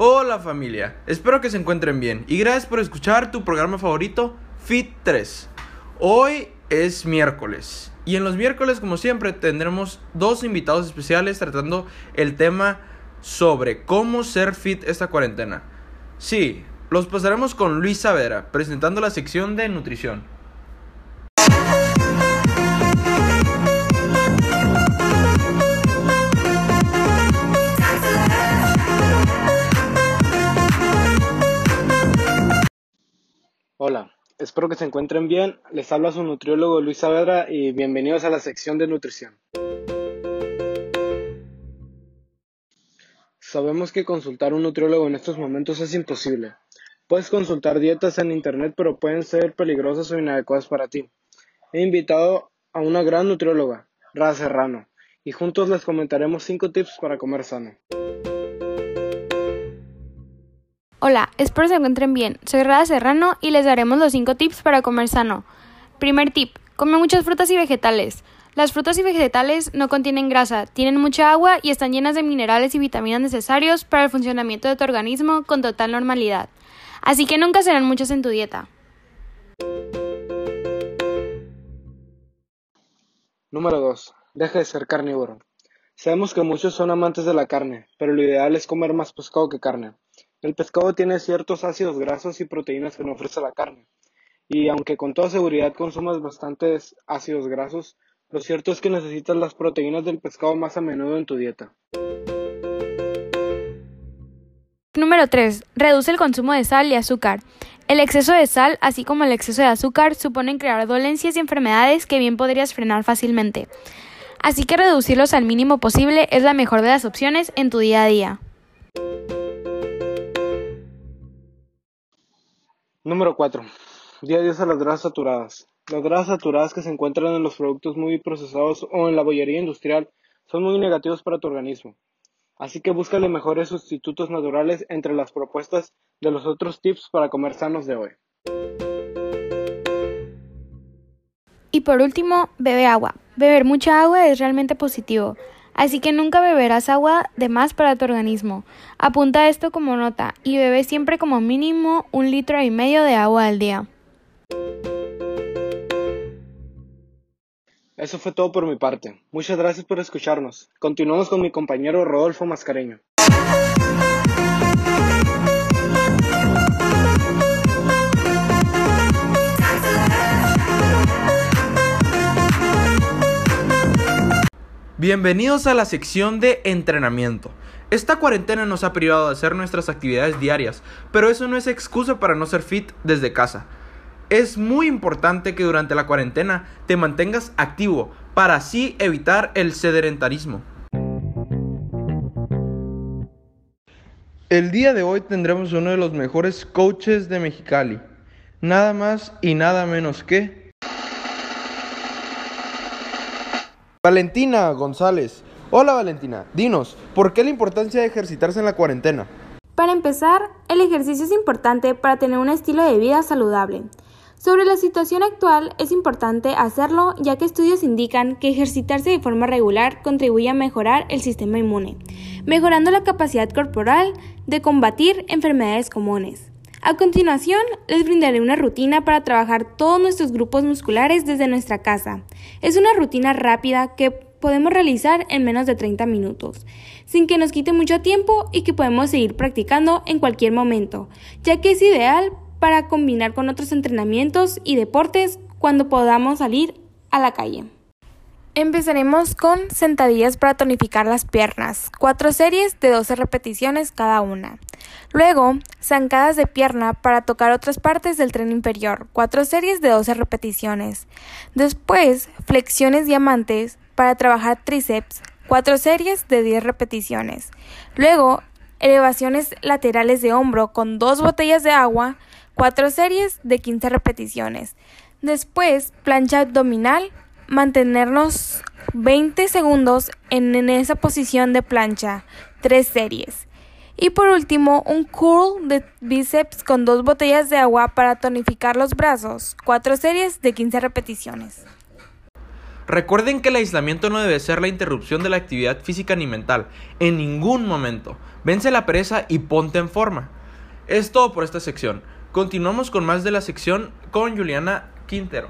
Hola familia, espero que se encuentren bien y gracias por escuchar tu programa favorito Fit 3. Hoy es miércoles y en los miércoles como siempre tendremos dos invitados especiales tratando el tema sobre cómo ser fit esta cuarentena. Sí, los pasaremos con Luis Savera presentando la sección de nutrición. Espero que se encuentren bien. Les habla su nutriólogo Luis Saavedra y bienvenidos a la sección de nutrición. Sabemos que consultar a un nutriólogo en estos momentos es imposible. Puedes consultar dietas en internet, pero pueden ser peligrosas o inadecuadas para ti. He invitado a una gran nutrióloga, Ra Serrano, y juntos les comentaremos 5 tips para comer sano. Hola, espero se encuentren bien. Soy Rada Serrano y les daremos los 5 tips para comer sano. Primer tip, come muchas frutas y vegetales. Las frutas y vegetales no contienen grasa, tienen mucha agua y están llenas de minerales y vitaminas necesarios para el funcionamiento de tu organismo con total normalidad. Así que nunca serán muchas en tu dieta. Número 2. Deja de ser carnívoro. Sabemos que muchos son amantes de la carne, pero lo ideal es comer más pescado que carne. El pescado tiene ciertos ácidos grasos y proteínas que no ofrece la carne. Y aunque con toda seguridad consumas bastantes ácidos grasos, lo cierto es que necesitas las proteínas del pescado más a menudo en tu dieta. Número 3. Reduce el consumo de sal y azúcar. El exceso de sal, así como el exceso de azúcar, suponen crear dolencias y enfermedades que bien podrías frenar fácilmente. Así que reducirlos al mínimo posible es la mejor de las opciones en tu día a día. Número 4. Día adiós a las grasas saturadas. Las grasas saturadas que se encuentran en los productos muy procesados o en la bollería industrial son muy negativos para tu organismo. Así que búscale mejores sustitutos naturales entre las propuestas de los otros tips para comer sanos de hoy. Y por último, bebe agua. Beber mucha agua es realmente positivo. Así que nunca beberás agua de más para tu organismo. Apunta esto como nota y bebe siempre como mínimo un litro y medio de agua al día. Eso fue todo por mi parte. Muchas gracias por escucharnos. Continuamos con mi compañero Rodolfo Mascareño. Bienvenidos a la sección de entrenamiento. Esta cuarentena nos ha privado de hacer nuestras actividades diarias, pero eso no es excusa para no ser fit desde casa. Es muy importante que durante la cuarentena te mantengas activo para así evitar el sedentarismo. El día de hoy tendremos uno de los mejores coaches de Mexicali. Nada más y nada menos que Valentina González. Hola Valentina, dinos, ¿por qué la importancia de ejercitarse en la cuarentena? Para empezar, el ejercicio es importante para tener un estilo de vida saludable. Sobre la situación actual, es importante hacerlo ya que estudios indican que ejercitarse de forma regular contribuye a mejorar el sistema inmune, mejorando la capacidad corporal de combatir enfermedades comunes. A continuación, les brindaré una rutina para trabajar todos nuestros grupos musculares desde nuestra casa. Es una rutina rápida que podemos realizar en menos de 30 minutos, sin que nos quite mucho tiempo y que podemos seguir practicando en cualquier momento, ya que es ideal para combinar con otros entrenamientos y deportes cuando podamos salir a la calle. Empezaremos con sentadillas para tonificar las piernas, cuatro series de 12 repeticiones cada una. Luego, zancadas de pierna para tocar otras partes del tren inferior, cuatro series de 12 repeticiones. Después, flexiones diamantes para trabajar tríceps, cuatro series de 10 repeticiones. Luego, elevaciones laterales de hombro con dos botellas de agua, cuatro series de 15 repeticiones. Después, plancha abdominal mantenernos 20 segundos en, esa posición de plancha, tres series. Y por último, un curl de bíceps con dos botellas de agua para tonificar los brazos, cuatro series de 15 repeticiones. Recuerden que el aislamiento no debe ser la interrupción de la actividad física ni mental, en ningún momento. Vence la pereza y ponte en forma. Es todo por esta sección. Continuamos con más de la sección con Juliana Quintero.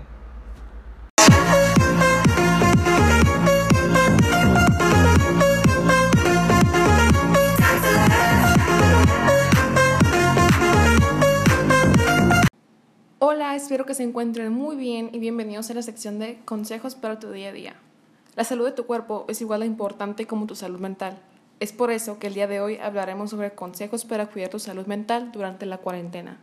Que se encuentren muy bien y bienvenidos a la sección de consejos para tu día a día. La salud de tu cuerpo es igual de importante como tu salud mental. Es por eso que el día de hoy hablaremos sobre consejos para cuidar tu salud mental durante la cuarentena.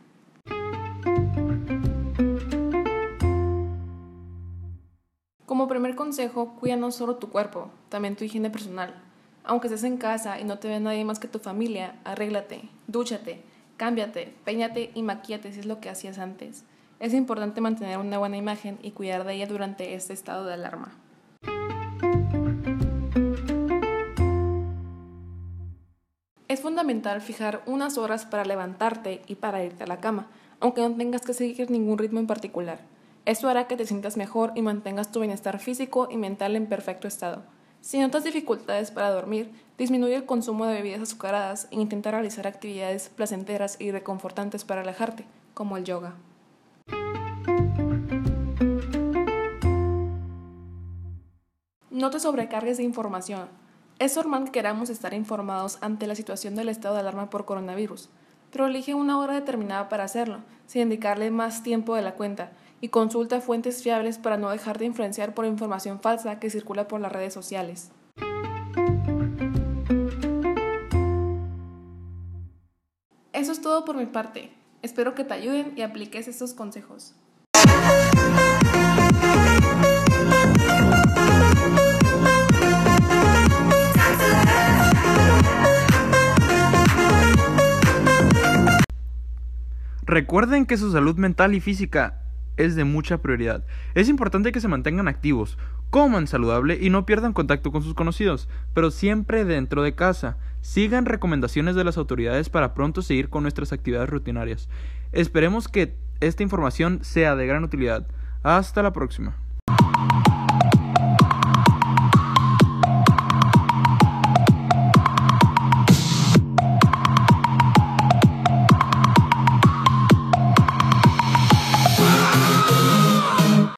Como primer consejo, cuida no solo tu cuerpo, también tu higiene personal. Aunque estés en casa y no te ve nadie más que tu familia, arréglate, dúchate, cámbiate, peñate y maquíate si es lo que hacías antes. Es importante mantener una buena imagen y cuidar de ella durante este estado de alarma. Es fundamental fijar unas horas para levantarte y para irte a la cama, aunque no tengas que seguir ningún ritmo en particular. Esto hará que te sientas mejor y mantengas tu bienestar físico y mental en perfecto estado. Si notas dificultades para dormir, disminuye el consumo de bebidas azucaradas e intenta realizar actividades placenteras y reconfortantes para relajarte, como el yoga. No te sobrecargues de información. Es normal que queramos estar informados ante la situación del estado de alarma por coronavirus, pero elige una hora determinada para hacerlo, sin indicarle más tiempo de la cuenta, y consulta fuentes fiables para no dejar de influenciar por información falsa que circula por las redes sociales. Eso es todo por mi parte. Espero que te ayuden y apliques estos consejos. Recuerden que su salud mental y física es de mucha prioridad. Es importante que se mantengan activos, coman saludable y no pierdan contacto con sus conocidos, pero siempre dentro de casa. Sigan recomendaciones de las autoridades para pronto seguir con nuestras actividades rutinarias. Esperemos que esta información sea de gran utilidad. Hasta la próxima.